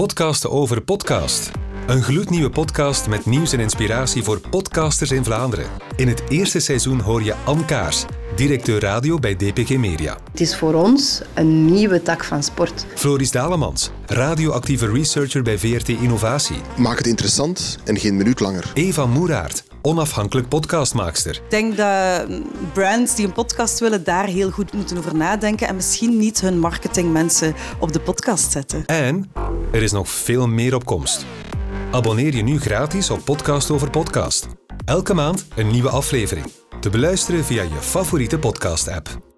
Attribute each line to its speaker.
Speaker 1: Podcasten over podcast. Een gloednieuwe podcast met nieuws en inspiratie voor podcasters in Vlaanderen. In het eerste seizoen hoor je Anne Kaars, directeur radio bij DPG Media.
Speaker 2: Het is voor ons een nieuwe tak van sport.
Speaker 1: Floris Dalemans, radioactieve researcher bij VRT Innovatie.
Speaker 3: Maak het interessant en geen minuut langer.
Speaker 1: Eva Moeraert, onafhankelijk podcastmaakster.
Speaker 4: Ik denk dat brands die een podcast willen daar heel goed moeten over nadenken en misschien niet hun marketingmensen op de podcast zetten.
Speaker 1: En er is nog veel meer op komst. Abonneer je nu gratis op Podcast over Podcast. Elke maand een nieuwe aflevering. Te beluisteren via je favoriete podcast-app.